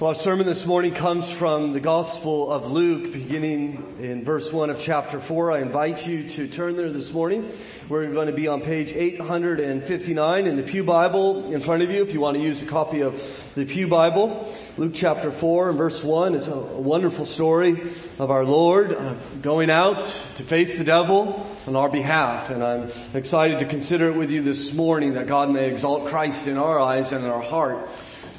Well, our sermon this morning comes from the Gospel of Luke, beginning in verse 1 of chapter 4. I invite you to turn there this morning. We're going to be on page 859 in the Pew Bible in front of you if you want to use a copy of the Pew Bible. Luke chapter 4 and verse 1 is a wonderful story of our Lord uh, going out to face the devil on our behalf. And I'm excited to consider it with you this morning that God may exalt Christ in our eyes and in our heart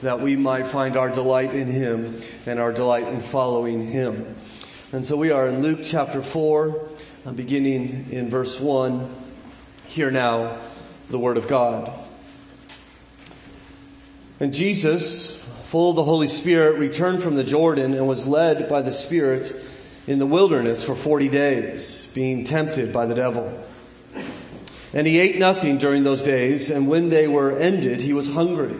that we might find our delight in Him and our delight in following Him. And so we are in Luke chapter 4, uh, beginning in verse 1. Hear now the Word of God. And Jesus, full of the Holy Spirit, returned from the Jordan and was led by the Spirit in the wilderness for 40 days, being tempted by the devil. And he ate nothing during those days, and when they were ended, he was hungry.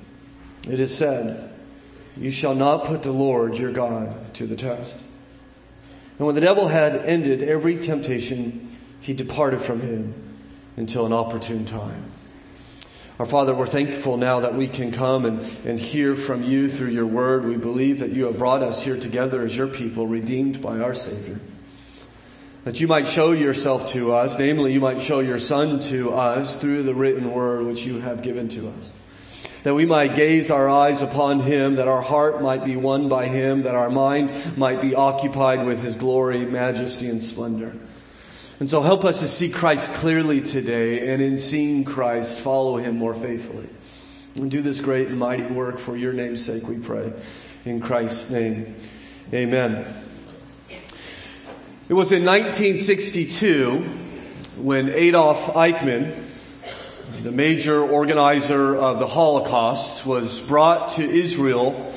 it is said, You shall not put the Lord your God to the test. And when the devil had ended every temptation, he departed from him until an opportune time. Our Father, we're thankful now that we can come and, and hear from you through your word. We believe that you have brought us here together as your people, redeemed by our Savior. That you might show yourself to us, namely, you might show your Son to us through the written word which you have given to us that we might gaze our eyes upon Him, that our heart might be won by Him, that our mind might be occupied with His glory, majesty, and splendor. And so help us to see Christ clearly today, and in seeing Christ, follow Him more faithfully. And do this great and mighty work for your name's sake, we pray. In Christ's name, amen. It was in 1962 when Adolf Eichmann the major organizer of the Holocaust, was brought to Israel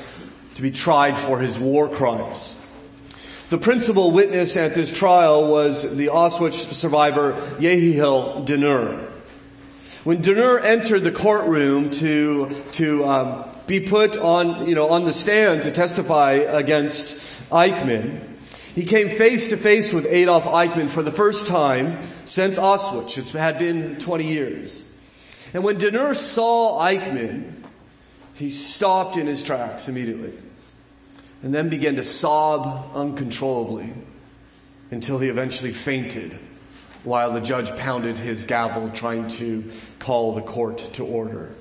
to be tried for his war crimes. The principal witness at this trial was the Auschwitz survivor Yehiel Dinur. When Dinur entered the courtroom to to um, be put on you know on the stand to testify against Eichmann, he came face to face with Adolf Eichmann for the first time since Auschwitz. It had been 20 years. And when Dinur saw Eichmann, he stopped in his tracks immediately and then began to sob uncontrollably until he eventually fainted while the judge pounded his gavel trying to call the court to order.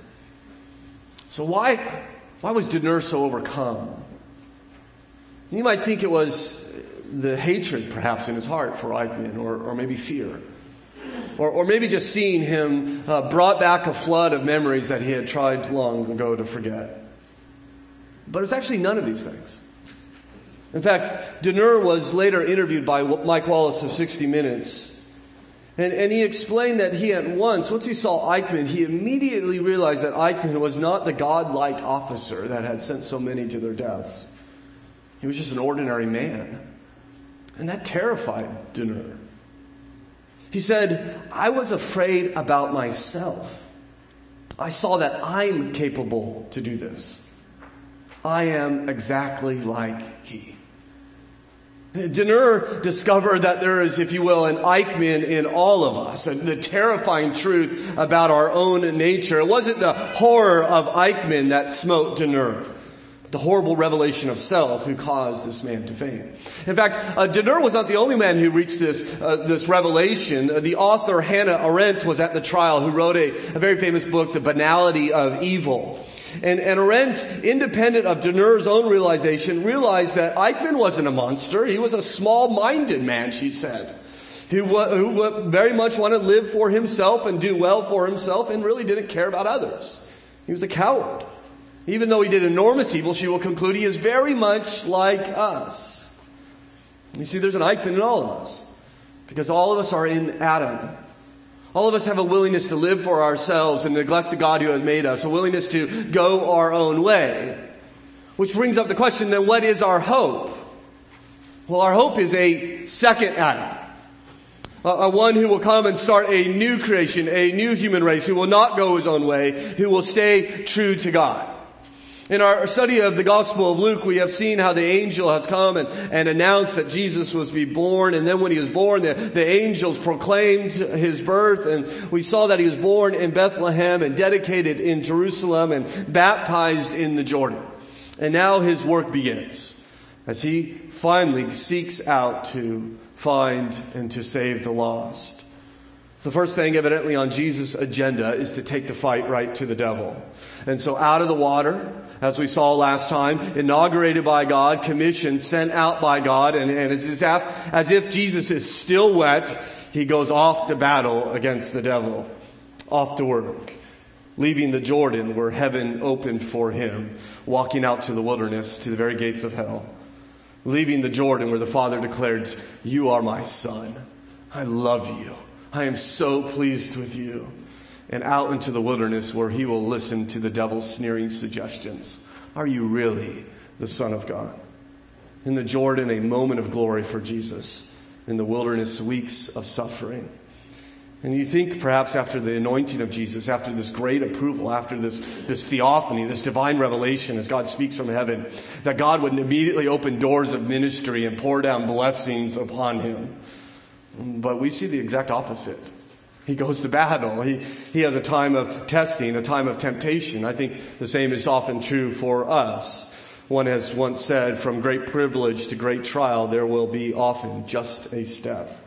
So why, why was Dinur so overcome? You might think it was the hatred perhaps in his heart for Eichmann or, or maybe fear. Or, or maybe just seeing him uh, brought back a flood of memories that he had tried long ago to forget. But it was actually none of these things. In fact, Dinur was later interviewed by Mike Wallace of 60 Minutes. And, and he explained that he at once, once he saw Eichmann, he immediately realized that Eichmann was not the godlike officer that had sent so many to their deaths. He was just an ordinary man. And that terrified Dinur. He said, I was afraid about myself. I saw that I'm capable to do this. I am exactly like he. Dinur discovered that there is, if you will, an Eichmann in all of us, and the terrifying truth about our own nature. It wasn't the horror of Eichmann that smote Dinur the horrible revelation of self who caused this man to faint. In fact, uh, Dinur was not the only man who reached this, uh, this revelation. Uh, the author Hannah Arendt was at the trial who wrote a, a very famous book, The Banality of Evil. And, and Arendt, independent of Dinur's own realization, realized that Eichmann wasn't a monster. He was a small-minded man, she said, who, who very much wanted to live for himself and do well for himself and really didn't care about others. He was a coward. Even though he did enormous evil, she will conclude he is very much like us. You see, there's an Eichmann in all of us. Because all of us are in Adam. All of us have a willingness to live for ourselves and neglect the God who has made us, a willingness to go our own way. Which brings up the question then what is our hope? Well, our hope is a second Adam. A, a one who will come and start a new creation, a new human race, who will not go his own way, who will stay true to God. In our study of the Gospel of Luke, we have seen how the angel has come and, and announced that Jesus was to be born. And then when he was born, the, the angels proclaimed his birth. And we saw that he was born in Bethlehem and dedicated in Jerusalem and baptized in the Jordan. And now his work begins as he finally seeks out to find and to save the lost. The first thing evidently on Jesus' agenda is to take the fight right to the devil. And so out of the water, as we saw last time, inaugurated by God, commissioned, sent out by God, and, and as, if, as if Jesus is still wet, he goes off to battle against the devil, off to work, leaving the Jordan where heaven opened for him, walking out to the wilderness, to the very gates of hell, leaving the Jordan where the Father declared, you are my son. I love you. I am so pleased with you. And out into the wilderness where he will listen to the devil's sneering suggestions. Are you really the Son of God? In the Jordan, a moment of glory for Jesus. In the wilderness, weeks of suffering. And you think perhaps after the anointing of Jesus, after this great approval, after this, this theophany, this divine revelation as God speaks from heaven, that God would immediately open doors of ministry and pour down blessings upon him. But we see the exact opposite. He goes to battle. He, he has a time of testing, a time of temptation. I think the same is often true for us. One has once said, from great privilege to great trial, there will be often just a step.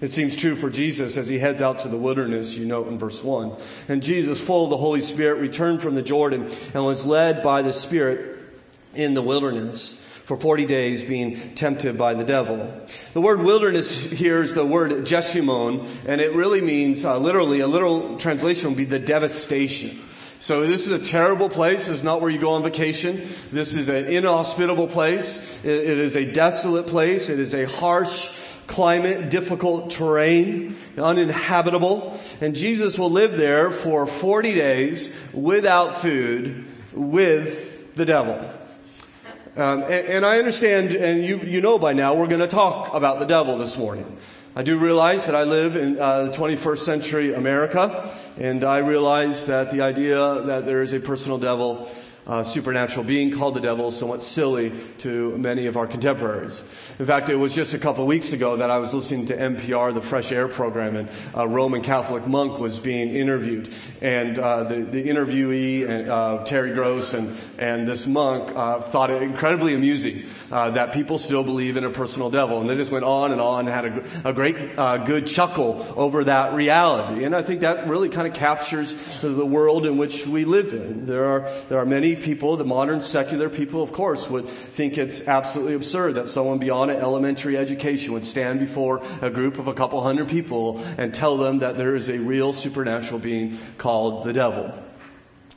It seems true for Jesus as he heads out to the wilderness, you note in verse 1. And Jesus, full of the Holy Spirit, returned from the Jordan and was led by the Spirit in the wilderness for 40 days being tempted by the devil. The word wilderness here is the word Jeshimon, and it really means, uh, literally, a literal translation would be the devastation. So this is a terrible place. This is not where you go on vacation. This is an inhospitable place. it, it is a desolate place. It is a harsh climate, difficult terrain, uninhabitable. And Jesus will live there for 40 days without food with the devil. Um, and, and, I understand, and you, you know by now, we're going to talk about the devil this morning. I do realize that I live in uh, the 21st century America, and I realize that the idea that there is a personal devil uh, supernatural being called the devil is somewhat silly to many of our contemporaries. In fact, it was just a couple weeks ago that I was listening to NPR, the Fresh Air program, and a Roman Catholic monk was being interviewed. And uh, the, the interviewee, uh, Terry Gross, and, and this monk uh, thought it incredibly amusing uh, that people still believe in a personal devil. And they just went on and on and had a, a great, uh, good chuckle over that reality. And I think that really kind of captures the world in which we live in. There are, there are many people, the modern secular people, of course, would think it's absolutely absurd that someone beyond an elementary education would stand before a group of a couple hundred people and tell them that there is a real supernatural being called the devil.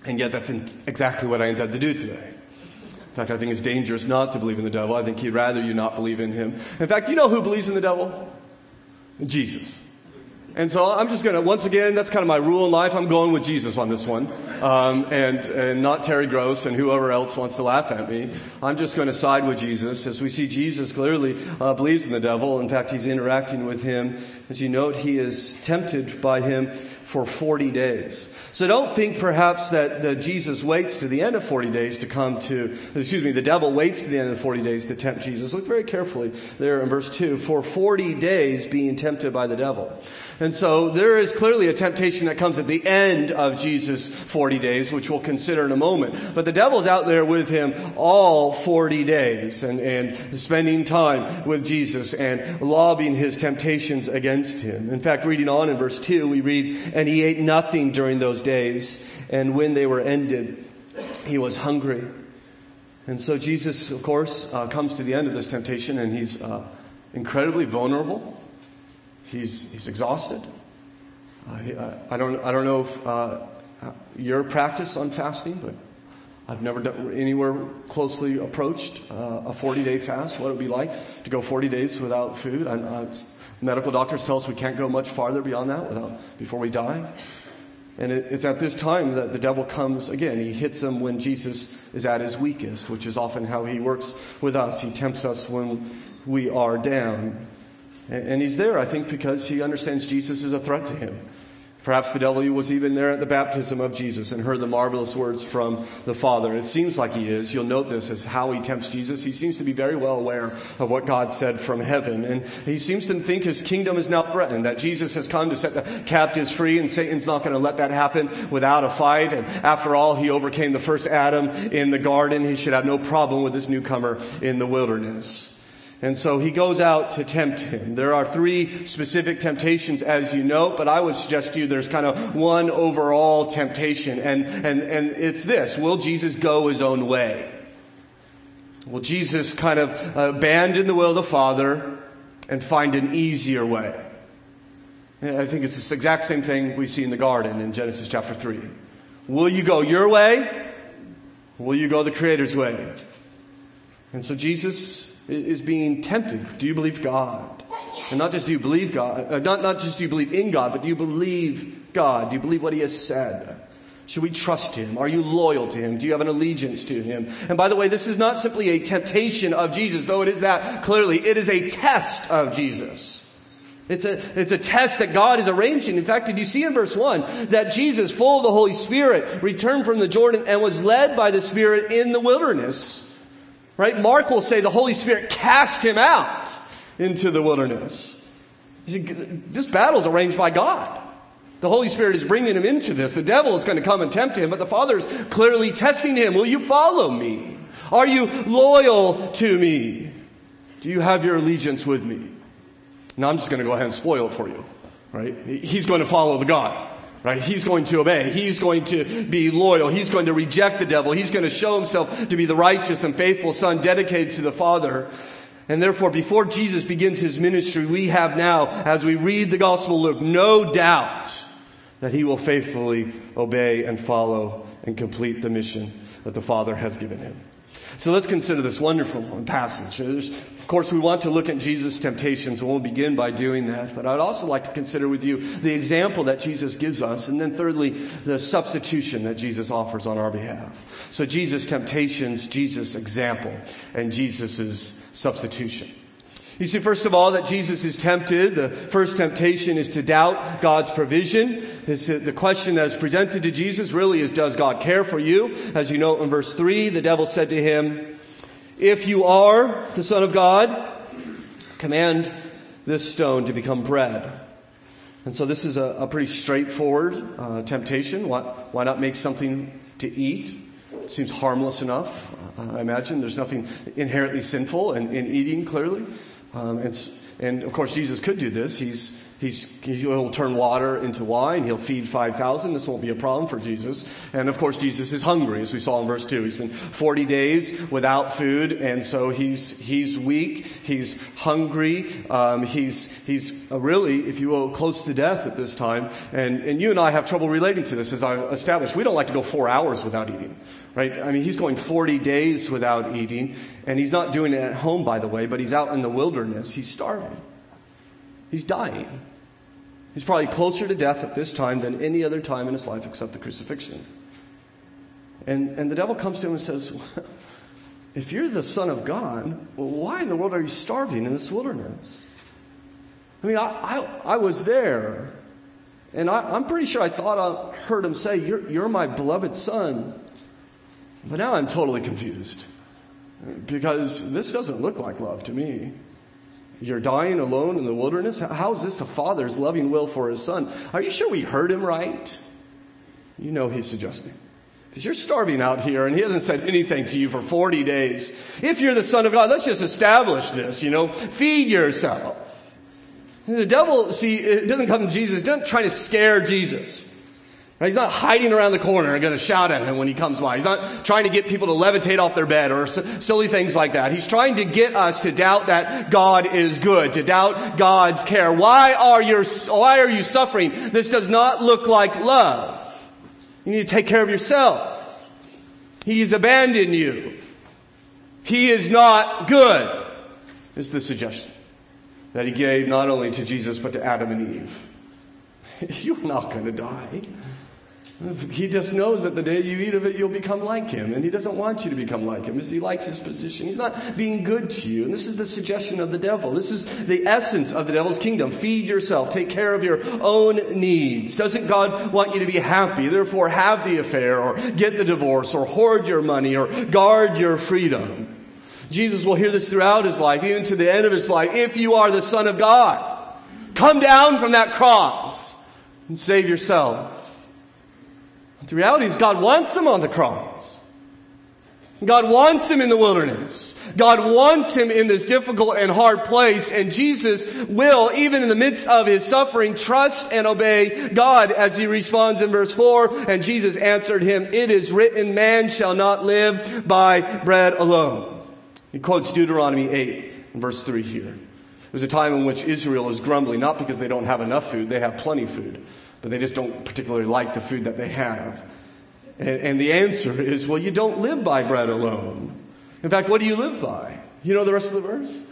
And yet that's exactly what I intend to do today. In fact, I think it's dangerous not to believe in the devil. I think he'd rather you not believe in him. In fact, you know who believes in the devil? Jesus. And so I'm just going to, once again, that's kind of my rule in life. I'm going with Jesus on this one. Um, and, and not Terry Gross and whoever else wants to laugh at me. I'm just going to side with Jesus as we see Jesus clearly uh, believes in the devil. In fact, he's interacting with him. As you note, he is tempted by him for 40 days. So don't think perhaps that, Jesus waits to the end of 40 days to come to, excuse me, the devil waits to the end of the 40 days to tempt Jesus. Look very carefully there in verse 2. For 40 days being tempted by the devil. And so there is clearly a temptation that comes at the end of Jesus' 40 days, which we'll consider in a moment. But the devil's out there with him all 40 days and, and spending time with Jesus and lobbying his temptations against him. In fact, reading on in verse 2, we read, And he ate nothing during those days, and when they were ended, He was hungry. And so Jesus, of course, uh, comes to the end of this temptation and he's uh, incredibly vulnerable. He's, he's exhausted. Uh, he, I, don't, I don't know if uh, your practice on fasting, but I've never done anywhere closely approached uh, a 40 day fast. What it would be like to go 40 days without food. I, medical doctors tell us we can't go much farther beyond that without, before we die. And it, it's at this time that the devil comes again. He hits them when Jesus is at his weakest, which is often how he works with us. He tempts us when we are down. And, and he's there, I think, because he understands Jesus is a threat to him. Perhaps the devil was even there at the baptism of Jesus and heard the marvelous words from the Father. And It seems like he is. You'll note this as how he tempts Jesus. He seems to be very well aware of what God said from heaven. And he seems to think his kingdom is now threatened, that Jesus has come to set the captives free and Satan's not going to let that happen without a fight. And after all, he overcame the first Adam in the garden. He should have no problem with this newcomer in the wilderness. And so he goes out to tempt him. There are three specific temptations, as you know, but I would suggest to you there's kind of one overall temptation, and, and, and it's this. Will Jesus go his own way? Will Jesus kind of abandon the will of the Father and find an easier way? I think it's the exact same thing we see in the garden in Genesis chapter 3. Will you go your way? Will you go the Creator's way? And so Jesus is being tempted. Do you believe God? And not just do you believe God, uh, not, not just do you believe in God, but do you believe God? Do you believe what He has said? Should we trust Him? Are you loyal to Him? Do you have an allegiance to Him? And by the way, this is not simply a temptation of Jesus, though it is that clearly. It is a test of Jesus. It's a, it's a test that God is arranging. In fact, did you see in verse 1 that Jesus, full of the Holy Spirit, returned from the Jordan and was led by the Spirit in the wilderness? Right? Mark will say the Holy Spirit cast him out into the wilderness. This battle is arranged by God. The Holy Spirit is bringing him into this. The devil is going to come and tempt him, but the Father is clearly testing him. Will you follow me? Are you loyal to me? Do you have your allegiance with me? Now I'm just going to go ahead and spoil it for you. Right? He's going to follow the God. Right? He's going to obey. He's going to be loyal. He's going to reject the devil. He's going to show himself to be the righteous and faithful son dedicated to the Father. And therefore, before Jesus begins his ministry, we have now, as we read the Gospel of Luke, no doubt that he will faithfully obey and follow and complete the mission that the Father has given him. So let's consider this wonderful passage. Of course, we want to look at Jesus' temptations, and we'll begin by doing that. But I'd also like to consider with you the example that Jesus gives us, and then thirdly, the substitution that Jesus offers on our behalf. So Jesus' temptations, Jesus' example, and Jesus' substitution. You see, first of all, that Jesus is tempted. The first temptation is to doubt God's provision. It's the question that is presented to Jesus really is, does God care for you? As you note in verse 3, the devil said to him, if you are the Son of God, command this stone to become bread. And so this is a, a pretty straightforward uh, temptation. Why, why not make something to eat? It seems harmless enough. Uh, I imagine there's nothing inherently sinful in, in eating, clearly. Um, and, and of course, Jesus could do this. He's, he's, he'll turn water into wine. He'll feed 5,000. This won't be a problem for Jesus. And of course, Jesus is hungry, as we saw in verse 2. He's been 40 days without food, and so he's, he's weak. He's hungry. Um, he's, he's really, if you will, close to death at this time. And, and you and I have trouble relating to this, as I established. We don't like to go four hours without eating right? I mean, he's going 40 days without eating, and he's not doing it at home, by the way, but he's out in the wilderness. He's starving. He's dying. He's probably closer to death at this time than any other time in his life except the crucifixion. And, and the devil comes to him and says, If you're the Son of God, well, why in the world are you starving in this wilderness? I mean, I, I, I was there, and I, am pretty sure I thought I heard him say, you're, you're my beloved Son. But now I'm totally confused because this doesn't look like love to me. You're dying alone in the wilderness? How is this a father's loving will for his son? Are you sure we heard him right? You know he's suggesting. Because you're starving out here and he hasn't said anything to you for 40 days. If you're the son of God, let's just establish this, you know, feed yourself. The devil, see, it doesn't come to Jesus, it doesn't try to scare Jesus. He's not hiding around the corner and going to shout at him when he comes by. He's not trying to get people to levitate off their bed or silly things like that. He's trying to get us to doubt that God is good, to doubt God's care. Why are you, why are you suffering? This does not look like love. You need to take care of yourself. He's abandoned you. He is not good, This is the suggestion that he gave not only to Jesus, but to Adam and Eve. You're not going to die. He just knows that the day you eat of it, you'll become like him. And he doesn't want you to become like him because he likes his position. He's not being good to you. And this is the suggestion of the devil. This is the essence of the devil's kingdom. Feed yourself. Take care of your own needs. Doesn't God want you to be happy? Therefore, have the affair or get the divorce or hoard your money or guard your freedom. Jesus will hear this throughout his life, even to the end of his life. If you are the son of God, come down from that cross and save yourself. The reality is God wants him on the cross. God wants him in the wilderness. God wants him in this difficult and hard place. And Jesus will, even in the midst of his suffering, trust and obey God as he responds in verse 4. And Jesus answered him, It is written, man shall not live by bread alone. He quotes Deuteronomy 8 verse 3 here. There's a time in which Israel is grumbling, not because they don't have enough food, they have plenty of food but they just don't particularly like the food that they have. And, and the answer is, well, you don't live by bread alone. In fact, what do you live by? You know the rest of the verse?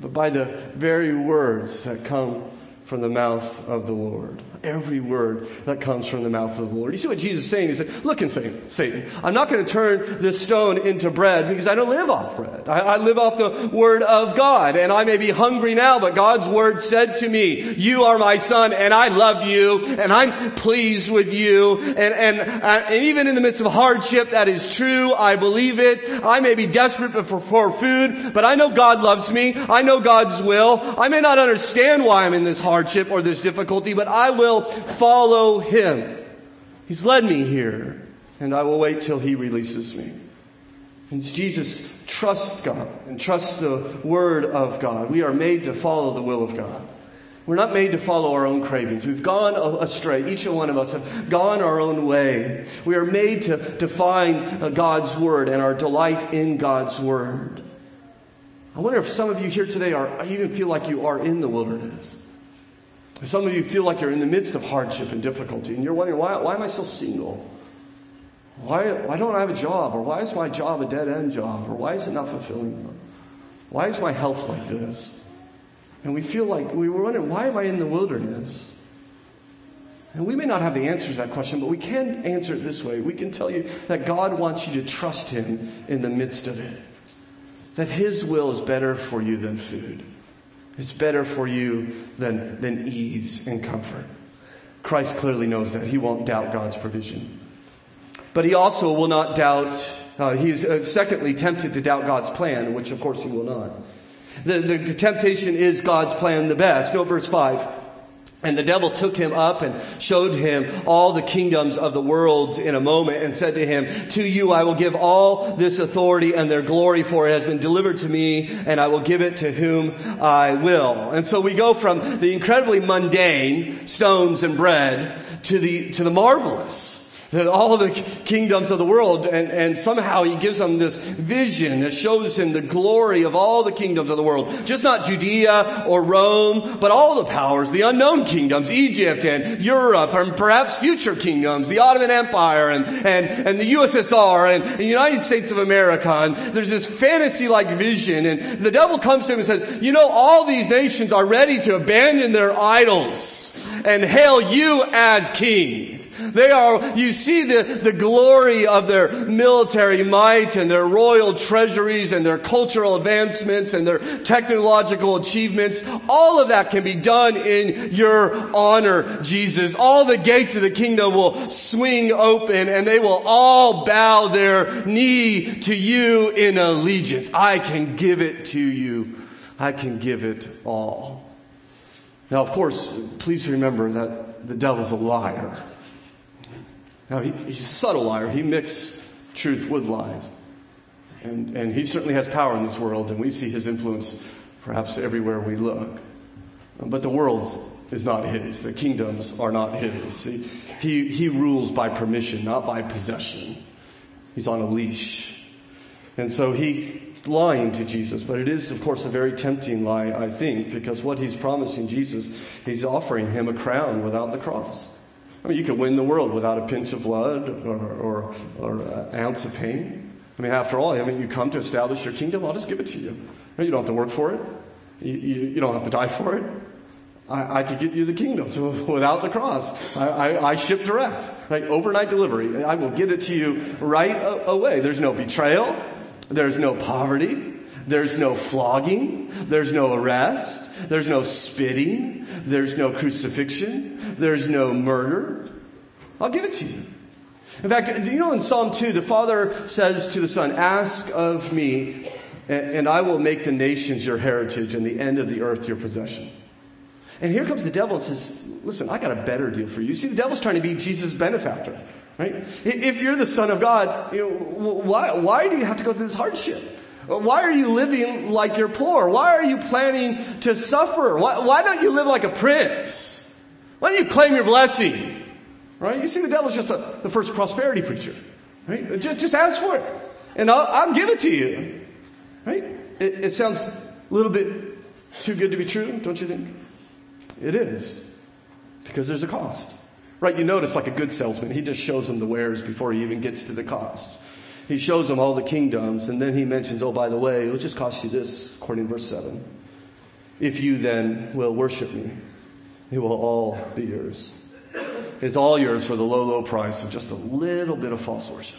But by the very words that come from the mouth of the Lord every word that comes from the mouth of the Lord. You see what Jesus is saying? He said, look and Satan, Satan, I'm not going to turn this stone into bread because I don't live off bread. I, I live off the word of God and I may be hungry now, but God's word said to me, you are my son and I love you and I'm pleased with you. And, and, and even in the midst of hardship, that is true. I believe it. I may be desperate for, for food, but I know God loves me. I know God's will. I may not understand why I'm in this hardship or this difficulty, but I will will follow him. He's led me here, and I will wait till he releases me. And Jesus trusts God and trusts the word of God. We are made to follow the will of God. We're not made to follow our own cravings. We've gone astray. Each one of us have gone our own way. We are made to, to find uh, God's word and our delight in God's word. I wonder if some of you here today are, even feel like you are in the wilderness. Some of you feel like you're in the midst of hardship and difficulty, and you're wondering, why, why am I still single? Why, why don't I have a job? Or why is my job a dead end job? Or why is it not fulfilling? Why is my health like this? And we feel like we were wondering, why am I in the wilderness? And we may not have the answer to that question, but we can answer it this way. We can tell you that God wants you to trust Him in the midst of it. That His will is better for you than food. It's better for you than, than ease and comfort. Christ clearly knows that. He won't doubt God's provision. But he also will not doubt, uh, he's uh, secondly tempted to doubt God's plan, which of course he will not. The, the, the temptation is God's plan the best. Note verse 5. And the devil took him up and showed him all the kingdoms of the world in a moment and said to him, To you I will give all this authority and their glory, for it has been delivered to me, and I will give it to whom I will. And so we go from the incredibly mundane, stones and bread, to the, to the marvelous all the kingdoms of the world, and, and somehow he gives them this vision that shows him the glory of all the kingdoms of the world. Just not Judea or Rome, but all the powers, the unknown kingdoms, Egypt and Europe, and perhaps future kingdoms, the Ottoman Empire and, and, and the USSR and, the United States of America. And there's this fantasy-like vision, and the devil comes to him and says, you know, all these nations are ready to abandon their idols and hail you as king. They are, you see the, the glory of their military might and their royal treasuries and their cultural advancements and their technological achievements. All of that can be done in your honor, Jesus. All the gates of the kingdom will swing open and they will all bow their knee to you in allegiance. I can give it to you. I can give it all. Now, of course, please remember that the devil's a liar. Now, he, he's a subtle liar. He mixes truth with lies. And, and he certainly has power in this world, and we see his influence perhaps everywhere we look. But the world's is not his. The kingdoms are not his. He, he, he rules by permission, not by possession. He's on a leash. And so he lying to Jesus, but it is, of course, a very tempting lie, I think, because what he's promising Jesus, he's offering him a crown without the cross. I mean, you could win the world without a pinch of blood or, or, or an ounce of pain. I mean, after all, haven't you come to establish your kingdom? I'll just give it to you. You don't have to work for it. You, you, you don't have to die for it. I, I, could get you the kingdom so without the cross. I, I, I, ship direct, like overnight delivery. I will get it to you right away. There's no betrayal. There's no poverty. There's no flogging. There's no arrest. There's no spitting. There's no crucifixion. There's no murder. I'll give it to you. In fact, do you know in Psalm 2, the Father says to the Son, Ask of me, and I will make the nations your heritage and the end of the earth your possession. And here comes the devil and says, Listen, I got a better deal for you. You see, the devil's trying to be Jesus' benefactor, right? If you're the Son of God, you know, why, why do you have to go through this hardship? Why are you living like you're poor? Why are you planning to suffer? Why, why don't you live like a prince? Why don't you claim your blessing? Right? You see, the devil's just a, the first prosperity preacher. Right? Just, just ask for it. And I'll, I'll give it to you. Right? It, it sounds a little bit too good to be true, don't you think? It is. Because there's a cost. Right? You notice, like a good salesman, he just shows them the wares before he even gets to the cost. He shows them all the kingdoms, and then he mentions, oh, by the way, it'll just cost you this, according to verse 7. If you then will worship me, it will all be yours. It's all yours for the low, low price of just a little bit of false worship.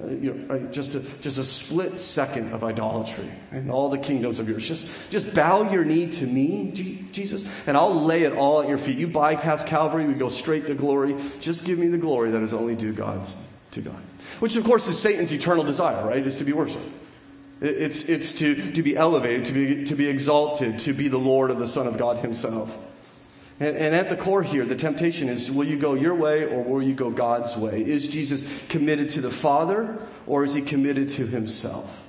Uh, just, a, just a split second of idolatry and all the kingdoms of yours. Just, just bow your knee to me, Jesus, and I'll lay it all at your feet. You bypass Calvary, we go straight to glory. Just give me the glory that is only due God's to God. Which, of course, is Satan's eternal desire, right? Is to be worshiped. It's, it's to, to be elevated, to be, to be exalted, to be the Lord of the Son of God Himself. And, and, at the core here, the temptation is will you go your way or will you go God's way? Is Jesus committed to the Father or is he committed to himself?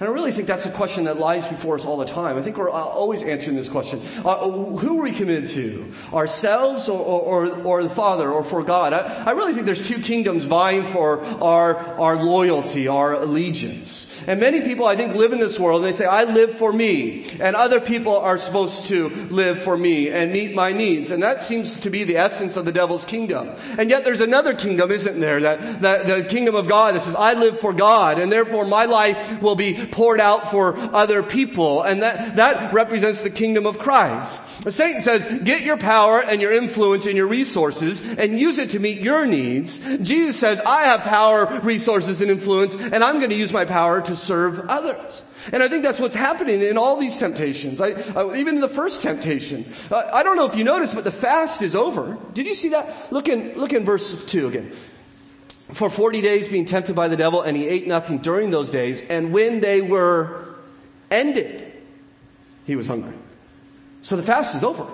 And I really think that's a question that lies before us all the time. I think we're always answering this question. Uh, who are we committed to? Ourselves or, or, or the Father or for God? I, I, really think there's two kingdoms vying for our, our loyalty, our allegiance. And many people, I think, live in this world and they say, I live for me. And other people are supposed to live for me and meet my needs. And that seems to be the essence of the devil's kingdom. And yet there's another kingdom, isn't there? That, that the kingdom of God that says, I live for God and therefore my life will be poured out for other people. And that, that represents the kingdom of Christ. Satan says, get your power and your influence and your resources and use it to meet your needs. Jesus says, I have power, resources, and influence, and I'm going to use my power to serve others. And I think that's what's happening in all these temptations. I, I, even in the first temptation. I don't know if you noticed, but the fast is over. Did you see that? Look in, look in verse 2 again for 40 days being tempted by the devil, and he ate nothing during those days. And when they were ended, he was hungry. So the fast is over.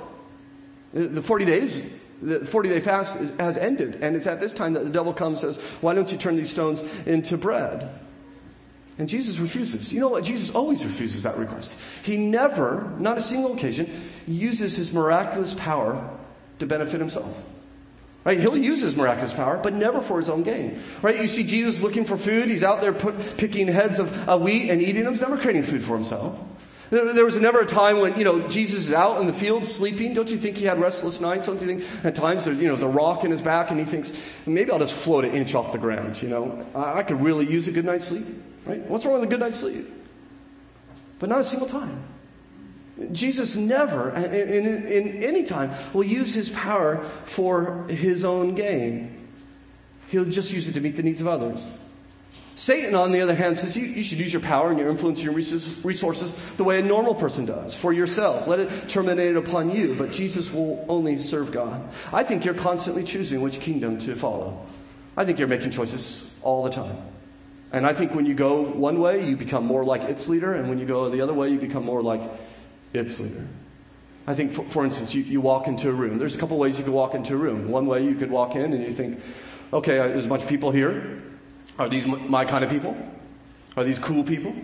The 40 days, the 40 day fast is, has ended. And it's at this time that the devil comes and says, Why don't you turn these stones into bread? And Jesus refuses. You know what? Jesus always refuses that request. He never, not a single occasion, uses his miraculous power to benefit himself. Right? He'll use his miraculous power, but never for his own gain. Right? You see Jesus looking for food. He's out there put, picking heads of uh, wheat and eating them. He's never creating food for himself. There, there, was never a time when, you know, Jesus is out in the field sleeping. Don't you think he had restless nights? Don't you think at times there's, you know, there's a rock in his back and he thinks, maybe I'll just float an inch off the ground, you know? I, I could really use a good night's sleep. Right? What's wrong with a good night's sleep? But not a single time. Jesus never, in, in, in, any time, will use his power for his own gain. He'll just use it to meet the needs of others. Satan, on the other hand, says you, you should use your power and your influence and your resources the way a normal person does, for yourself. Let it terminate upon you, but Jesus will only serve God. I think you're constantly choosing which kingdom to follow. I think you're making choices all the time. And I think when you go one way, you become more like its leader, and when you go the other way, you become more like its leader. I think, for, for instance, you, you walk into a room. There's a couple ways you could walk into a room. One way you could walk in and you think, okay, there's a bunch of people here. Are these my kind of people? Are these cool people?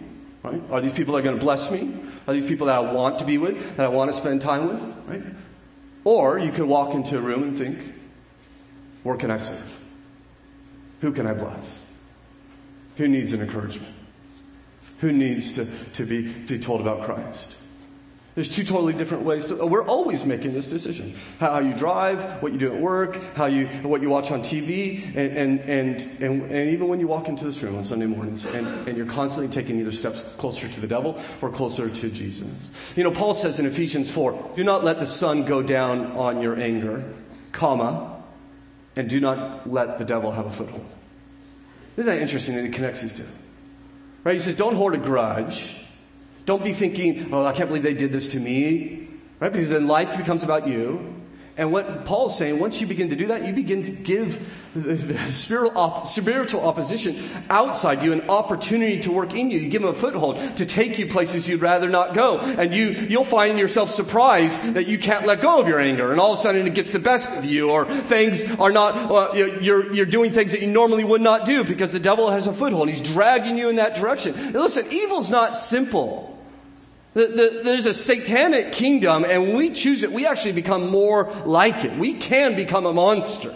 Right? Are these people that are going to bless me? Are these people that I want to be with, that I want to spend time with? Right? Or you could walk into a room and think, where can I serve? Who can I bless? Who needs an encouragement? Who needs to, to be, be told about Christ? There's two totally different ways to, we're always making this decision. How, you drive, what you do at work, how you, what you watch on TV, and, and, and, and, and even when you walk into this room on Sunday mornings, and, and you're constantly taking either steps closer to the devil or closer to Jesus. You know, Paul says in Ephesians 4, do not let the sun go down on your anger, comma, and do not let the devil have a foothold. Isn't that interesting that he connects these two? Right? He says, don't hoard a grudge. Don't be thinking, oh, I can't believe they did this to me. Right? Because then life becomes about you. And what Paul's saying, once you begin to do that, you begin to give the spiritual opposition outside you an opportunity to work in you. You give them a foothold to take you places you'd rather not go. And you, you'll find yourself surprised that you can't let go of your anger. And all of a sudden it gets the best of you or things are not, uh, you're, you're doing things that you normally would not do because the devil has a foothold. He's dragging you in that direction. Listen, evil's not simple. The, the, there's a satanic kingdom, and when we choose it, we actually become more like it. We can become a monster.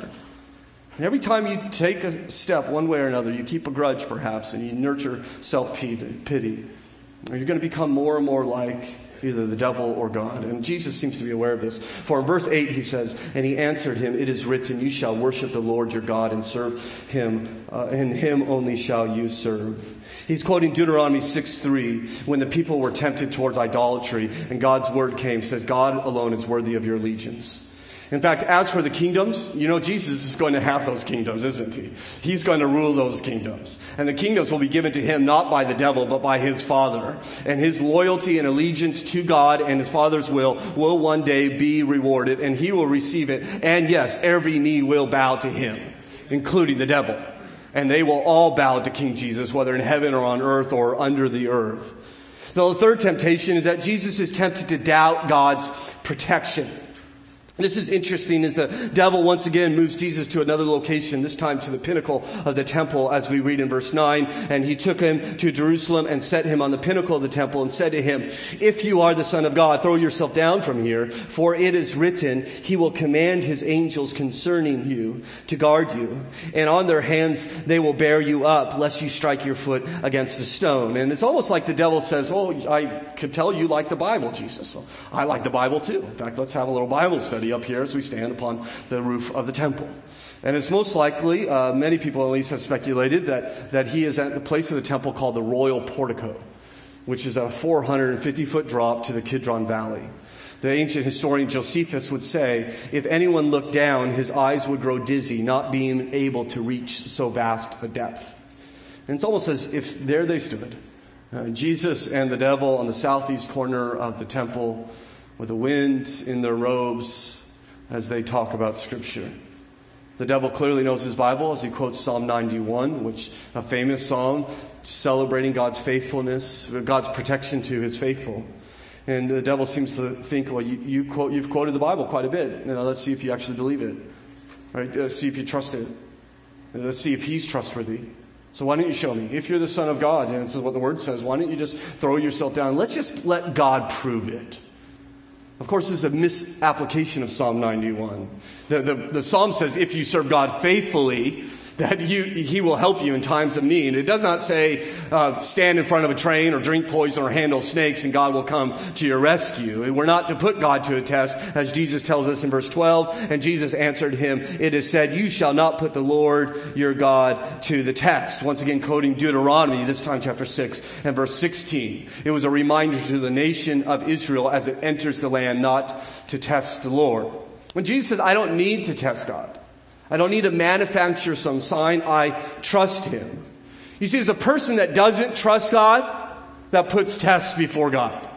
And every time you take a step one way or another, you keep a grudge perhaps, and you nurture self pity, you're going to become more and more like either the devil or God. And Jesus seems to be aware of this. For in verse 8 he says, And he answered him, It is written, You shall worship the Lord your God and serve him, uh, and him only shall you serve. He's quoting Deuteronomy 6 3, when the people were tempted towards idolatry, and God's word came, says, God alone is worthy of your allegiance. In fact, as for the kingdoms, you know, Jesus is going to have those kingdoms, isn't he? He's going to rule those kingdoms. And the kingdoms will be given to him not by the devil, but by his Father. And his loyalty and allegiance to God and his Father's will will one day be rewarded, and he will receive it. And yes, every knee will bow to him, including the devil. And they will all bow to King Jesus, whether in heaven or on earth or under the earth. the third temptation is that Jesus is tempted to doubt God's protection. This is interesting as the devil once again moves Jesus to another location, this time to the pinnacle of the temple, as we read in verse 9. And he took him to Jerusalem and set him on the pinnacle of the temple and said to him, If you are the Son of God, throw yourself down from here, for it is written, He will command His angels concerning you to guard you. And on their hands they will bear you up, lest you strike your foot against a stone. And it's almost like the devil says, Oh, I could tell you like the Bible, Jesus. I like the Bible too. In fact, let's have a little Bible study up here as we stand upon the roof of the temple. And it's most likely, uh, many people at least have speculated, that, that he is at the place of the temple called the Royal Portico, which is a 450 foot drop to the Kidron Valley. The ancient historian Josephus would say, if anyone looked down, his eyes would grow dizzy, not being able to reach so vast a depth. And it's almost as if there they stood, uh, Jesus and the devil on the southeast corner of the temple, with the wind in their robes, as they talk about Scripture. The devil clearly knows his Bible as he quotes Psalm 91, which a famous psalm celebrating God's faithfulness, God's protection to his faithful. And the devil seems to think, well, you, you quote, you've quoted the Bible quite a bit. Now let's see if you actually believe it. Right? Let's see if you trust it. Let's see if he's trustworthy. So why don't you show me? If you're the Son of God, and this is what the Word says, why don't you just throw yourself down? Let's just let God prove it. Of course, this is a misapplication of Psalm 91. The, the, the, psalm says, if you serve God faithfully, that you, he will help you in times of need. It does not say, uh, stand in front of a train or drink poison or handle snakes and God will come to your rescue. We're not to put God to a test, as Jesus tells us in verse 12. And Jesus answered him, it is said, you shall not put the Lord your God to the test. Once again, quoting Deuteronomy, this time chapter 6 and verse 16. It was a reminder to the nation of Israel as it enters the land not to test the Lord. When Jesus says, I don't need to test God. I don't need to manufacture some sign. I trust Him. You see, it's a person that doesn't trust God that puts tests before God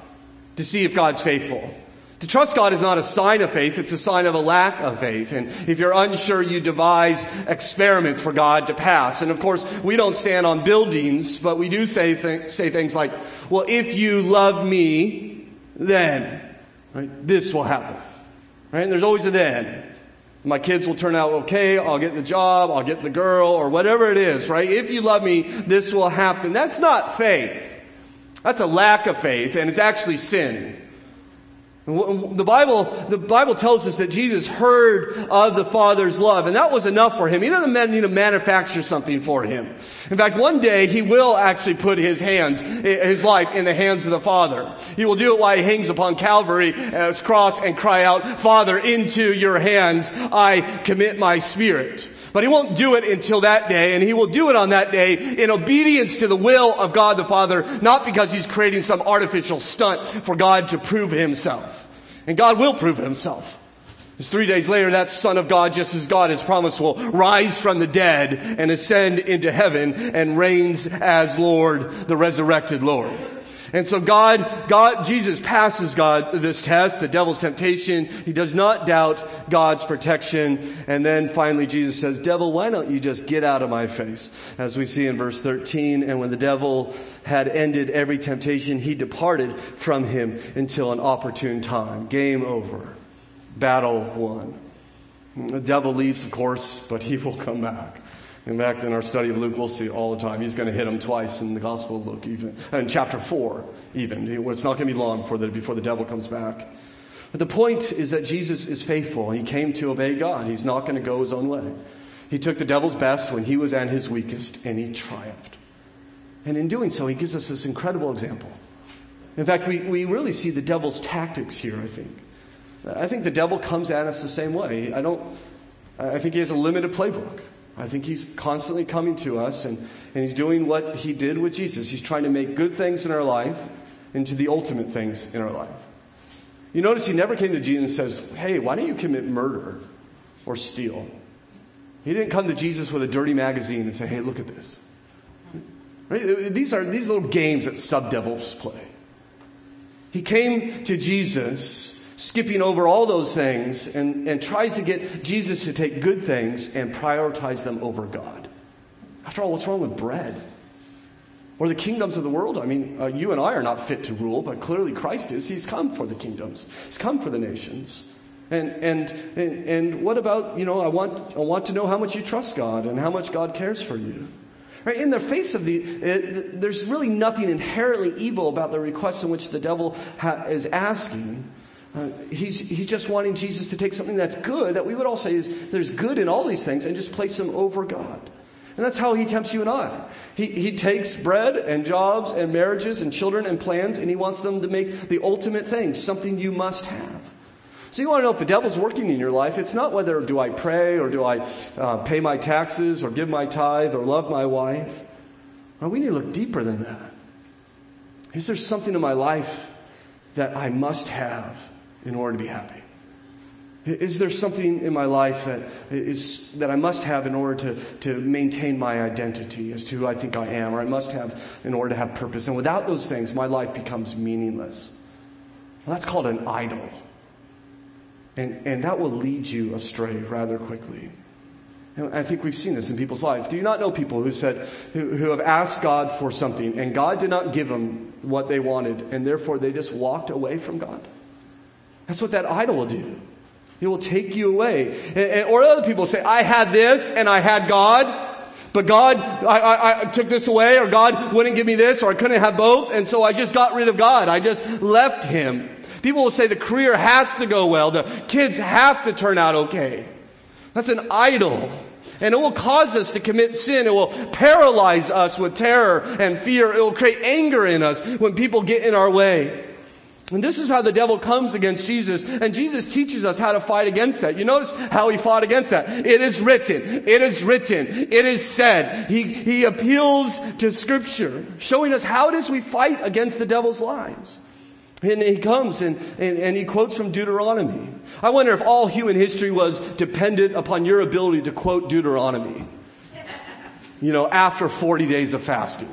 to see if God's faithful. To trust God is not a sign of faith, it's a sign of a lack of faith. And if you're unsure, you devise experiments for God to pass. And of course, we don't stand on buildings, but we do say, th- say things like, well, if you love me, then right, this will happen. Right? And there's always a then. My kids will turn out okay. I'll get the job. I'll get the girl or whatever it is, right? If you love me, this will happen. That's not faith. That's a lack of faith and it's actually sin. The Bible, the Bible tells us that Jesus heard of the Father's love, and that was enough for him. He doesn't need to manufacture something for him. In fact, one day he will actually put his hands, his life in the hands of the Father. He will do it while he hangs upon Calvary's uh, cross and cry out, Father, into your hands I commit my spirit. But he won't do it until that day, and he will do it on that day in obedience to the will of God the Father, not because he's creating some artificial stunt for God to prove himself. And God will prove himself. Because three days later, that Son of God, just as God has promised, will rise from the dead and ascend into heaven and reigns as Lord, the resurrected Lord. And so God, God, Jesus passes God this test, the devil's temptation. He does not doubt God's protection. And then finally Jesus says, devil, why don't you just get out of my face? As we see in verse 13, and when the devil had ended every temptation, he departed from him until an opportune time. Game over. Battle won. The devil leaves, of course, but he will come back. In fact, in our study of Luke, we'll see all the time. He's going to hit him twice in the Gospel of Luke, even in chapter four, even. It's not going to be long before the, before the devil comes back. But the point is that Jesus is faithful. He came to obey God. He's not going to go his own way. He took the devil's best when he was at his weakest, and he triumphed. And in doing so, he gives us this incredible example. In fact, we, we really see the devil's tactics here, I think. I think the devil comes at us the same way. I don't, I think he has a limited playbook. I think he's constantly coming to us and, and he's doing what he did with Jesus. He's trying to make good things in our life into the ultimate things in our life. You notice he never came to Jesus and says, Hey, why don't you commit murder or steal? He didn't come to Jesus with a dirty magazine and say, Hey, look at this. Right? These are these little games that subdevils play. He came to Jesus skipping over all those things and, and tries to get Jesus to take good things and prioritize them over God. After all, what's wrong with bread? Or the kingdoms of the world? I mean, uh, you and I are not fit to rule, but clearly Christ is. He's come for the kingdoms. He's come for the nations. And, and, and, and what about, you know, I want, I want to know how much you trust God and how much God cares for you. Right? In the face of the, it, there's really nothing inherently evil about the request in which the devil ha- is asking. Uh, he's, he's just wanting Jesus to take something that's good, that we would all say is there's good in all these things, and just place them over God. And that's how he tempts you and I. He, he takes bread and jobs and marriages and children and plans, and he wants them to make the ultimate thing, something you must have. So you want to know if the devil's working in your life, it's not whether do I pray or do I uh, pay my taxes or give my tithe or love my wife. We need to look deeper than that. Is there something in my life that I must have in order to be happy? Is there something in my life that is that I must have in order to, to maintain my identity as to who I think I am, or I must have in order to have purpose? And without those things, my life becomes meaningless. Well, that's called an idol. And, and that will lead you astray rather quickly. And I think we've seen this in people's lives. Do you not know people who said, who, who have asked God for something and God did not give them what they wanted and therefore they just walked away from God? That's what that idol will do. It will take you away. Or other people say, I had this and I had God. But God, I, I, I, took this away, or God wouldn't give me this, or I couldn't have both, and so I just got rid of God. I just left Him. People will say the career has to go well, the kids have to turn out okay. That's an idol. And it will cause us to commit sin. It will paralyze us with terror and fear. It will create anger in us when people get in our way. And this is how the devil comes against Jesus. And Jesus teaches us how to fight against that. You notice how he fought against that. It is written. It is written. It is said. He, he appeals to scripture, showing us how it is we fight against the devil's lies. And he comes and, and, and, he quotes from Deuteronomy. I wonder if all human history was dependent upon your ability to quote Deuteronomy. You know, after 40 days of fasting.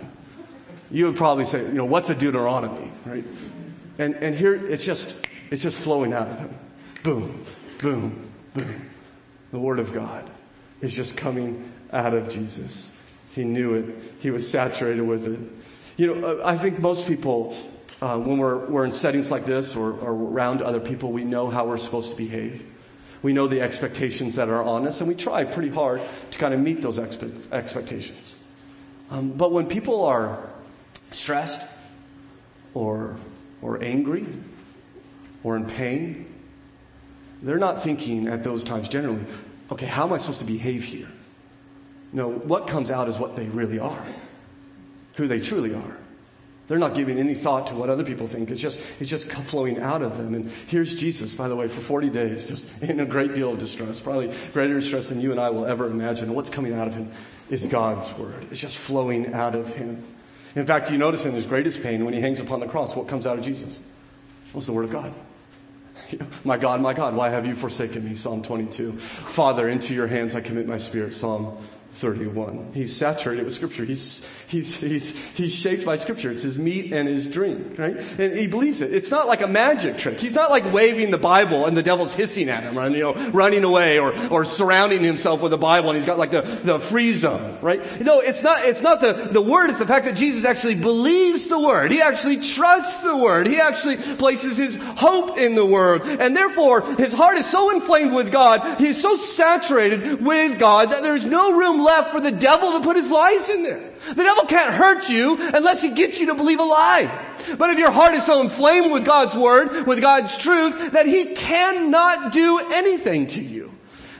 You would probably say, you know, what's a Deuteronomy, right? And, and here it's just, it's just flowing out of him. Boom, boom, boom. The Word of God is just coming out of Jesus. He knew it. He was saturated with it. You know, uh, I think most people, uh, when we're, we're in settings like this or, or around other people, we know how we're supposed to behave. We know the expectations that are on us, and we try pretty hard to kind of meet those expe- expectations. Um, but when people are stressed or or angry or in pain, they're not thinking at those times generally, okay, how am I supposed to behave here? No, what comes out is what they really are, who they truly are. They're not giving any thought to what other people think. It's just, it's just flowing out of them. And here's Jesus, by the way, for 40 days, just in a great deal of distress, probably greater distress than you and I will ever imagine. And what's coming out of him is God's word. It's just flowing out of him. In fact, you notice in his greatest pain, when he hangs upon the cross, what comes out of Jesus? What's the word of God? My God, my God, why have you forsaken me? Psalm 22. Father, into your hands I commit my spirit. Psalm 31. He's saturated with scripture. He's, he's, he's, he's shaped by scripture. It's his meat and his drink, right? And he believes it. It's not like a magic trick. He's not like waving the Bible and the devil's hissing at him, and, you know, running away or, or surrounding himself with the Bible and he's got like the, the free zone, right? No, it's not, it's not the, the word. It's the fact that Jesus actually believes the word. He actually trusts the word. He actually places his hope in the word. And therefore, his heart is so inflamed with God. He's so saturated with God that there's no room left for the devil to put his lies in there. The devil can't hurt you unless he gets you to believe a lie. But if your heart is so inflamed with God's word, with God's truth, that he cannot do anything to you.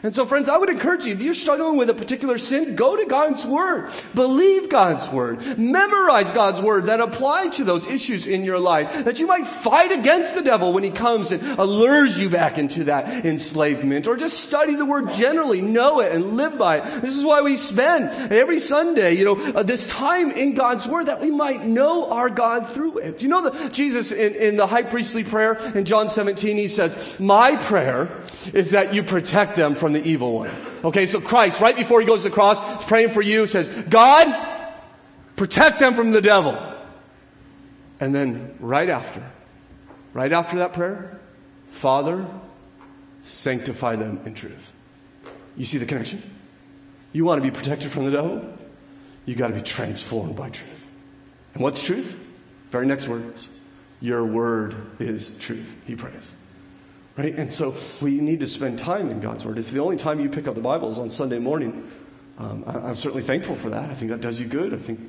And so friends, I would encourage you, if you're struggling with a particular sin, go to God's Word. Believe God's Word. Memorize God's Word that apply to those issues in your life. That you might fight against the devil when he comes and allures you back into that enslavement. Or just study the Word generally, know it and live by it. This is why we spend every Sunday, you know, uh, this time in God's Word that we might know our God through it. Do you know that Jesus in, in the high priestly prayer in John 17, he says, my prayer is that you protect them from the evil one. Okay, so Christ, right before he goes to the cross, is praying for you, says, God, protect them from the devil. And then right after, right after that prayer, Father, sanctify them in truth. You see the connection? You want to be protected from the devil? You got to be transformed by truth. And what's truth? Very next words. Your word is truth, he prays. Right? And so we need to spend time in God's Word. If the only time you pick up the Bible is on Sunday morning, um, I, am certainly thankful for that. I think that does you good. I think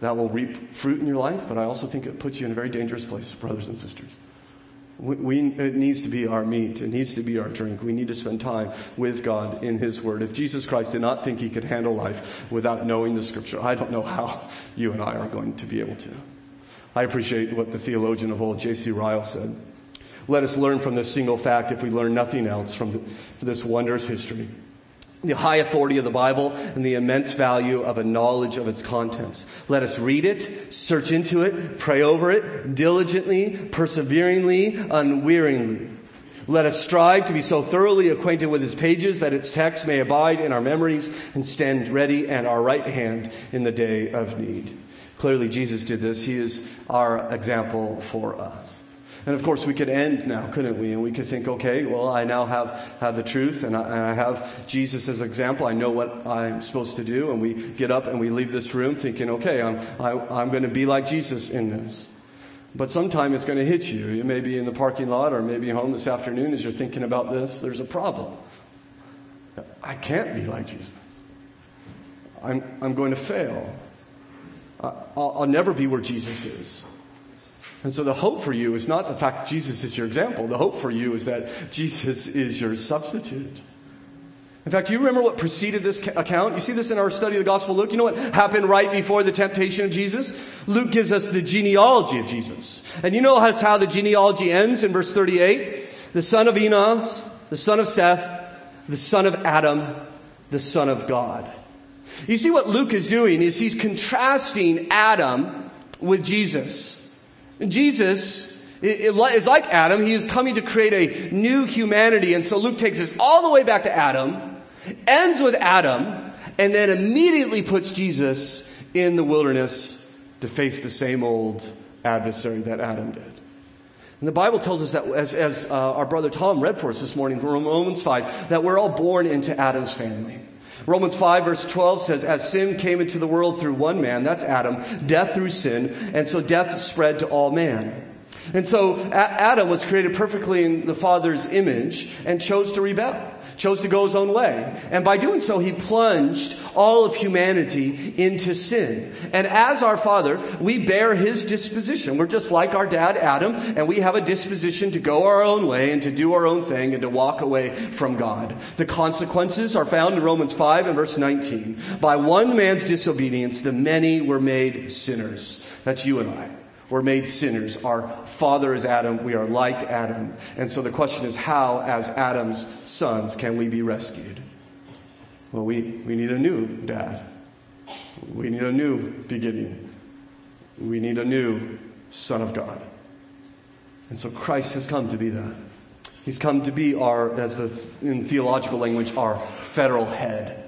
that will reap fruit in your life, but I also think it puts you in a very dangerous place, brothers and sisters. We, we, it needs to be our meat. It needs to be our drink. We need to spend time with God in His Word. If Jesus Christ did not think He could handle life without knowing the Scripture, I don't know how you and I are going to be able to. I appreciate what the theologian of old, J.C. Ryle, said. Let us learn from this single fact, if we learn nothing else from the, this wondrous history. The high authority of the Bible and the immense value of a knowledge of its contents. Let us read it, search into it, pray over it, diligently, perseveringly, unwearingly. Let us strive to be so thoroughly acquainted with its pages that its text may abide in our memories and stand ready at our right hand in the day of need. Clearly, Jesus did this. He is our example for us. And of course, we could end now, couldn't we? And we could think, okay, well, I now have, have the truth and I, and I have Jesus as example. I know what I'm supposed to do. And we get up and we leave this room thinking, okay, I'm, I, am i am going to be like Jesus in this. But sometime it's going to hit you. You may be in the parking lot or maybe home this afternoon as you're thinking about this. There's a problem. I can't be like Jesus. I'm, I'm going to fail. I'll, I'll never be where Jesus is. And so the hope for you is not the fact that Jesus is your example. The hope for you is that Jesus is your substitute. In fact, do you remember what preceded this account? You see this in our study of the Gospel of Luke. You know what happened right before the temptation of Jesus? Luke gives us the genealogy of Jesus. And you know how the genealogy ends in verse 38? The son of Enos, the son of Seth, the son of Adam, the son of God. You see what Luke is doing is he's contrasting Adam with Jesus. Jesus is like Adam. He is coming to create a new humanity. And so Luke takes us all the way back to Adam, ends with Adam, and then immediately puts Jesus in the wilderness to face the same old adversary that Adam did. And the Bible tells us that, as, as uh, our brother Tom read for us this morning from Romans 5, that we're all born into Adam's family. Romans 5 verse 12 says, as sin came into the world through one man, that's Adam, death through sin, and so death spread to all man. And so Adam was created perfectly in the Father's image and chose to rebel, chose to go his own way. And by doing so, he plunged all of humanity into sin. And as our Father, we bear his disposition. We're just like our dad Adam, and we have a disposition to go our own way and to do our own thing and to walk away from God. The consequences are found in Romans 5 and verse 19. By one man's disobedience, the many were made sinners. That's you and I. We're made sinners. Our father is Adam. We are like Adam. And so the question is how, as Adam's sons, can we be rescued? Well, we, we need a new dad. We need a new beginning. We need a new Son of God. And so Christ has come to be that. He's come to be our, as the, in theological language, our federal head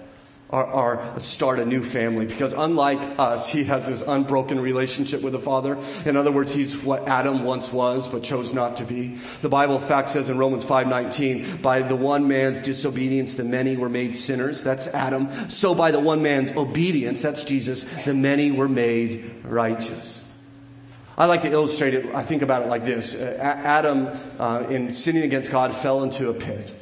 or, start a new family because unlike us, he has this unbroken relationship with the Father. In other words, he's what Adam once was but chose not to be. The Bible fact says in Romans 5:19, by the one man's disobedience the many were made sinners. That's Adam. So by the one man's obedience, that's Jesus, the many were made righteous. I like to illustrate it. I think about it like this. Adam, uh, in sinning against God, fell into a pit.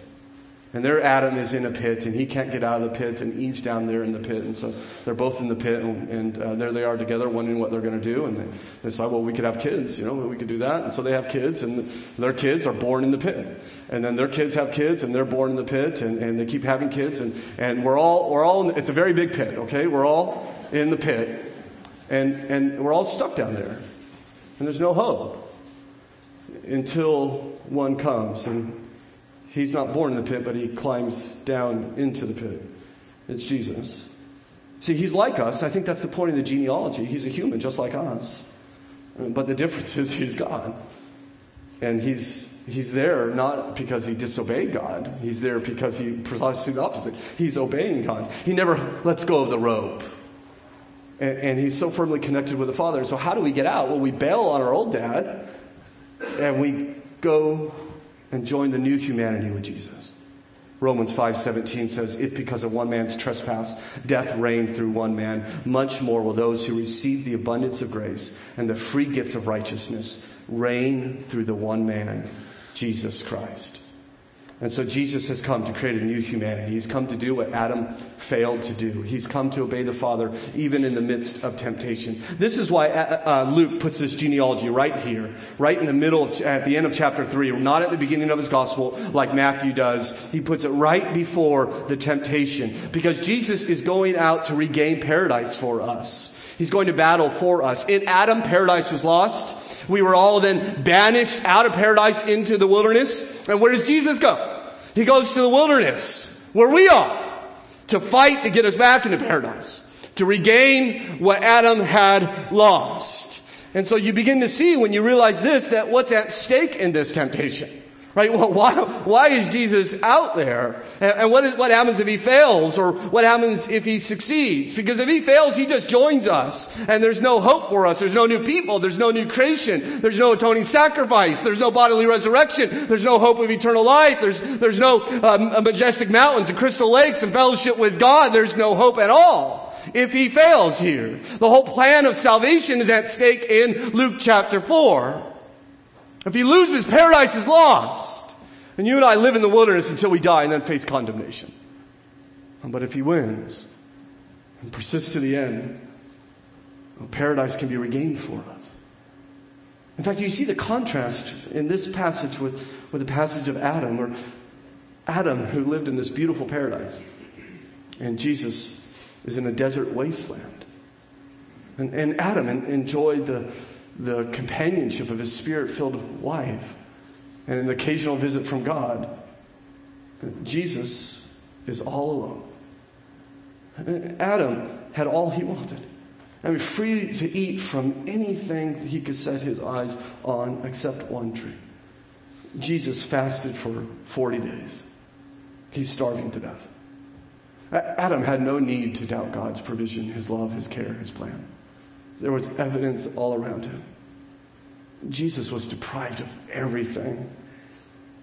And there Adam is in a pit and he can't get out of the pit and Eve's down there in the pit. And so they're both in the pit and, and uh, there they are together wondering what they're going to do. And they, they decide, well, we could have kids, you know, we could do that. And so they have kids and their kids are born in the pit. And then their kids have kids and they're born in the pit and, and they keep having kids. And, and we're all, we're all, the, it's a very big pit, okay? We're all in the pit and, and we're all stuck down there. And there's no hope until one comes and He's not born in the pit, but he climbs down into the pit. It's Jesus. See, he's like us. I think that's the point of the genealogy. He's a human just like us. But the difference is he's God. And he's, he's there not because he disobeyed God. He's there because he precisely the opposite. He's obeying God. He never lets go of the rope. And, and he's so firmly connected with the Father. So how do we get out? Well, we bail on our old dad and we go and join the new humanity with Jesus. Romans 5:17 says, "If because of one man's trespass death reigned through one man, much more will those who receive the abundance of grace and the free gift of righteousness reign through the one man, Jesus Christ." And so Jesus has come to create a new humanity. He's come to do what Adam failed to do. He's come to obey the Father even in the midst of temptation. This is why uh, uh Luke puts this genealogy right here, right in the middle, of, at the end of chapter 3, not at the beginning of his gospel like Matthew does. He puts it right before the temptation because Jesus is going out to regain paradise for us. He's going to battle for us. In Adam, paradise was lost. We were all then banished out of paradise into the wilderness. And where does Jesus go? He goes to the wilderness, where we are, to fight to get us back into paradise, to regain what Adam had lost. And so you begin to see when you realize this, that what's at stake in this temptation Right? Well, why, why is Jesus out there? And, and what, is, what happens if he fails? Or what happens if he succeeds? Because if he fails, he just joins us. And there's no hope for us. There's no new people. There's no new creation. There's no atoning sacrifice. There's no bodily resurrection. There's no hope of eternal life. There's, there's no um, majestic mountains and crystal lakes and fellowship with God. There's no hope at all if he fails here. The whole plan of salvation is at stake in Luke chapter 4. If he loses, paradise is lost. And you and I live in the wilderness until we die and then face condemnation. But if he wins and persists to the end, well, paradise can be regained for us. In fact, you see the contrast in this passage with, with the passage of Adam, where Adam, who lived in this beautiful paradise, and Jesus is in a desert wasteland. And, and Adam enjoyed the, the companionship of his spirit filled wife and an occasional visit from God. Jesus is all alone. Adam had all he wanted. I mean, free to eat from anything he could set his eyes on except one tree. Jesus fasted for 40 days. He's starving to death. Adam had no need to doubt God's provision, his love, his care, his plan. There was evidence all around him. Jesus was deprived of everything,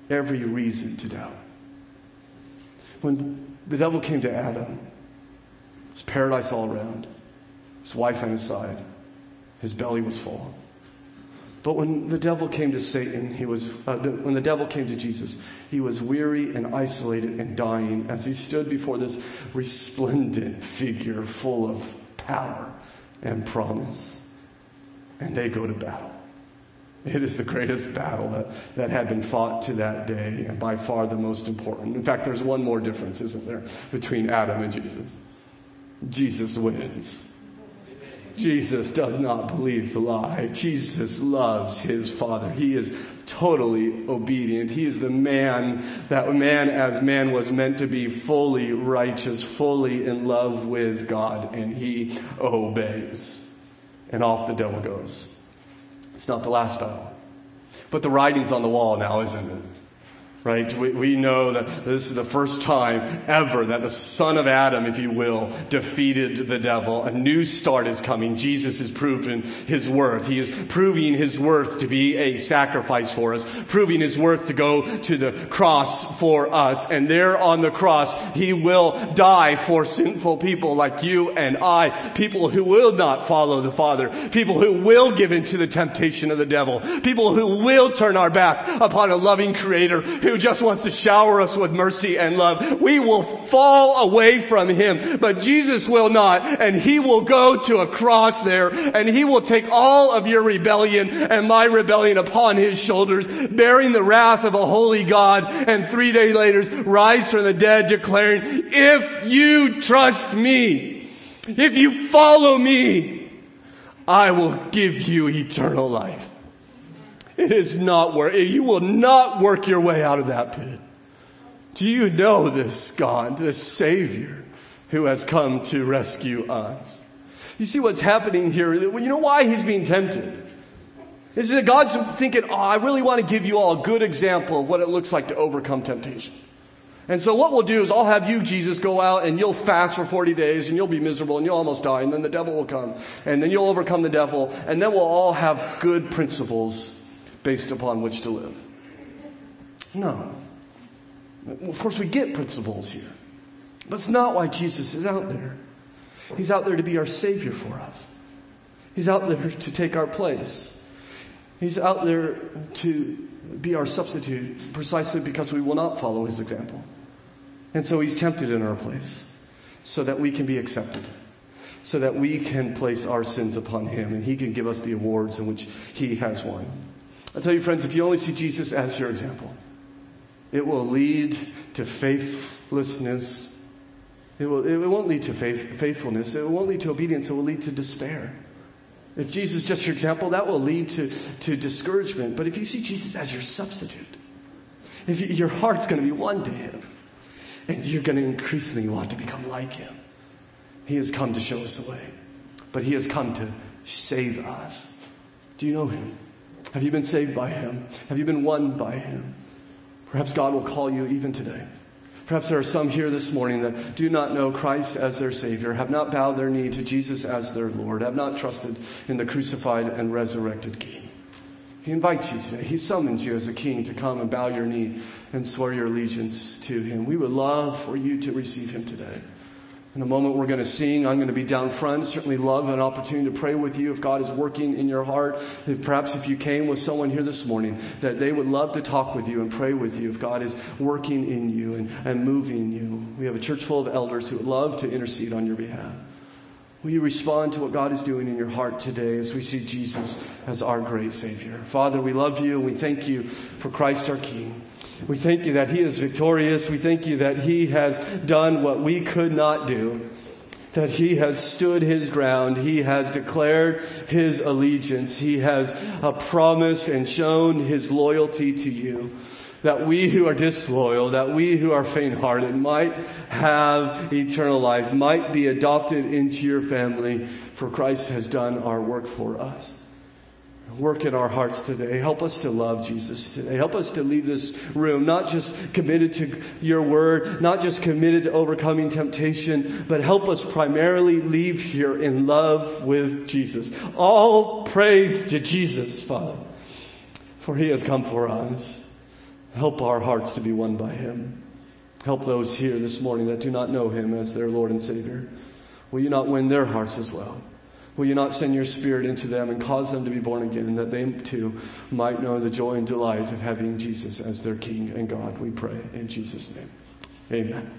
every reason to doubt. When the devil came to Adam, his paradise all around, his wife on his side, his belly was full. But when the devil came to Satan, he was, uh, the, when the devil came to Jesus, he was weary and isolated and dying as he stood before this resplendent figure full of power and promise. And they go to battle. It is the greatest battle that, that had been fought to that day, and by far the most important. In fact, there's one more difference, isn't there, between Adam and Jesus? Jesus wins. Jesus does not believe the lie. Jesus loves his Father. He is totally obedient. He is the man, that man as man was meant to be fully righteous, fully in love with God, and he obeys. And off the devil goes. It's not the last battle. But the writing's on the wall now, isn't it? Right? We, we know that this is the first time ever that the son of Adam, if you will, defeated the devil. A new start is coming. Jesus is proving his worth. He is proving his worth to be a sacrifice for us, proving his worth to go to the cross for us. And there on the cross, he will die for sinful people like you and I, people who will not follow the Father, people who will give into the temptation of the devil, people who will turn our back upon a loving creator who who just wants to shower us with mercy and love. We will fall away from him, but Jesus will not, and he will go to a cross there, and he will take all of your rebellion and my rebellion upon his shoulders, bearing the wrath of a holy God, and three days later rise from the dead declaring, if you trust me, if you follow me, I will give you eternal life. It is not work. You will not work your way out of that pit. Do you know this God, this Savior who has come to rescue us? You see what's happening here? You know why he's being tempted? Is that God's thinking, oh, I really want to give you all a good example of what it looks like to overcome temptation. And so what we'll do is I'll have you, Jesus, go out and you'll fast for 40 days and you'll be miserable and you'll almost die and then the devil will come and then you'll overcome the devil and then we'll all have good principles based upon which to live. No. Of course, we get principles here. But it's not why Jesus is out there. He's out there to be our Savior for us. He's out there to take our place. He's out there to be our substitute precisely because we will not follow His example. And so He's tempted in our place so that we can be accepted, so that we can place our sins upon Him and He can give us the awards in which He has won. I tell you, friends, if you only see Jesus as your example, it will lead to faithlessness. It, will, it won't lead to faith, faithfulness. It won't lead to obedience. It will lead to despair. If Jesus is just your example, that will lead to, to discouragement. But if you see Jesus as your substitute, if you, your heart's going to be one to Him, and you're going to increasingly want to become like Him, He has come to show us the way. But He has come to save us. Do you know Him? Have you been saved by Him? Have you been won by Him? Perhaps God will call you even today. Perhaps there are some here this morning that do not know Christ as their Savior, have not bowed their knee to Jesus as their Lord, have not trusted in the crucified and resurrected King. He invites you today. He summons you as a king to come and bow your knee and swear your allegiance to Him. We would love for you to receive Him today. In a moment, we're going to sing. I'm going to be down front. Certainly love an opportunity to pray with you if God is working in your heart. If perhaps if you came with someone here this morning, that they would love to talk with you and pray with you if God is working in you and, and moving you. We have a church full of elders who would love to intercede on your behalf. Will you respond to what God is doing in your heart today as we see Jesus as our great Savior? Father, we love you and we thank you for Christ our King. We thank you that He is victorious. We thank you that He has done what we could not do. That He has stood His ground. He has declared His allegiance. He has uh, promised and shown His loyalty to you. That we who are disloyal, that we who are faint hearted might have eternal life, might be adopted into your family, for Christ has done our work for us. Work in our hearts today. Help us to love Jesus today. Help us to leave this room not just committed to your word, not just committed to overcoming temptation, but help us primarily leave here in love with Jesus. All praise to Jesus, Father, for he has come for us. Help our hearts to be won by him. Help those here this morning that do not know him as their Lord and Savior. Will you not win their hearts as well? Will you not send your spirit into them and cause them to be born again, that they too might know the joy and delight of having Jesus as their King and God? We pray in Jesus' name. Amen.